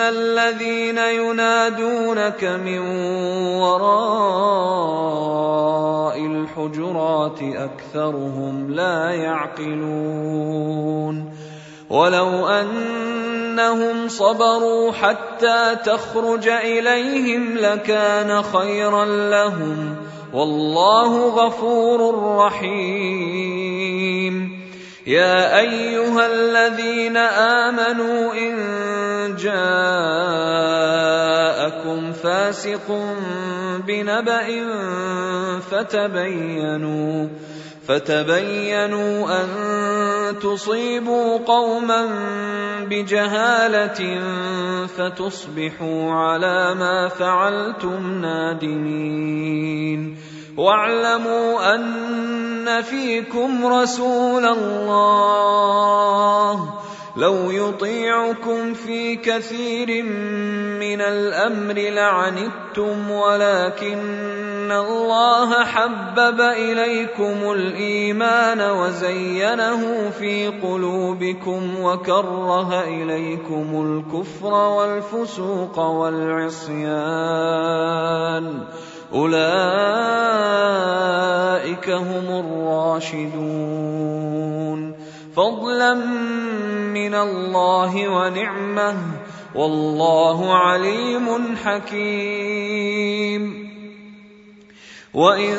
ان الذين ينادونك من وراء الحجرات اكثرهم لا يعقلون ولو انهم صبروا حتى تخرج اليهم لكان خيرا لهم والله غفور رحيم يا أيها الذين آمنوا إن جاءكم فاسق بنبأ فتبينوا فتبينوا أن تصيبوا قوما بجهالة فتصبحوا على ما فعلتم نادمين. واعلموا أن فيكم رسول الله. لو يطيعكم في كثير من الأمر لعنتم ولكن الله حبب إليكم الإيمان وزينه في قلوبكم وكره إليكم الكفر والفسوق والعصيان. أولئك هم الراشدون. فضلا من الله ونعمة والله عليم حكيم. وإن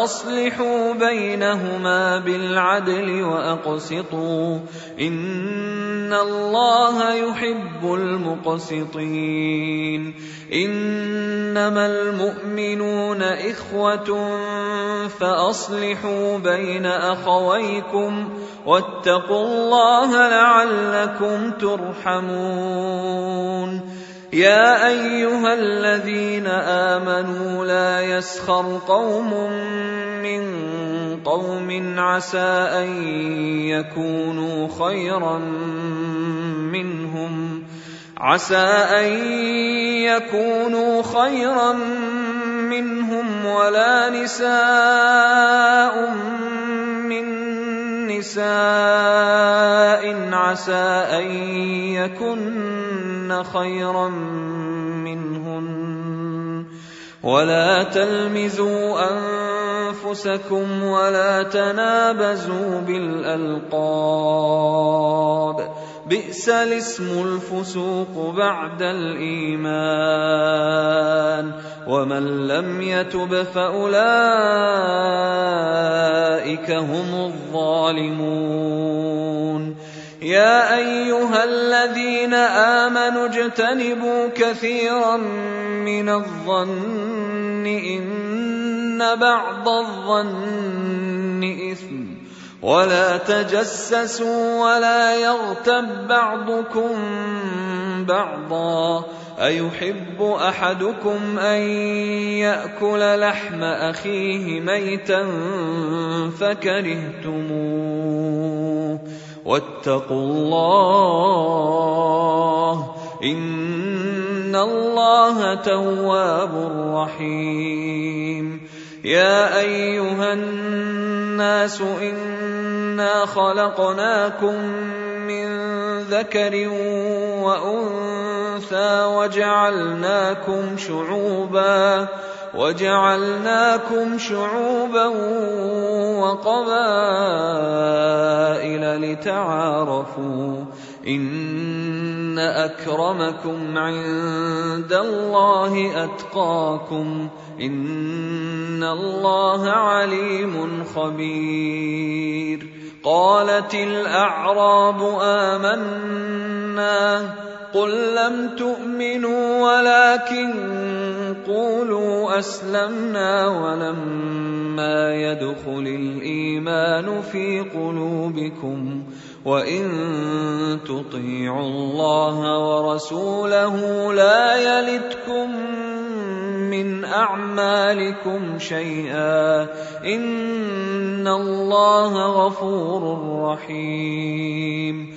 فاصلحوا بينهما بالعدل واقسطوا ان الله يحب المقسطين انما المؤمنون اخوه فاصلحوا بين اخويكم واتقوا الله لعلكم ترحمون يا أيها الذين آمنوا لا يسخر قوم من قوم عسى أن يكونوا خيرا منهم. عسى أن يكونوا خيرا منهم ولا نساء نساء عسى أن يكن خيرا منهن. ولا تلمزوا أنفسكم ولا تنابزوا بالألقاب. بئس الاسم الفسوق بعد الإيمان. ومن لم يتب فاولئك هم الظالمون. يا أيها الذين آمنوا اجتنبوا كثيرا من الظن إن بعض الظن إثم. ولا تجسسوا ولا يغتب بعضكم بعضا. أيحب أحدكم أن يأكل لحم أخيه ميتا فكرهتموه. واتقوا الله إن الله تواب رحيم. يا أيها الناس إنا خلقناكم من ذكر وأنثى وجعلناكم شعوبا وجعلناكم شعوبا وقبائل لتعارفوا إن أكرمكم عند الله أتقاكم إن الله عليم خبير قالت الأعراب آمنا قل لم تؤمنوا ولكن قولوا أسلمنا ولما يدخل الإيمان في قلوبكم وإن تطيعوا الله ورسوله لا يلتكم من أعمالكم شيئا إن الله غفور رحيم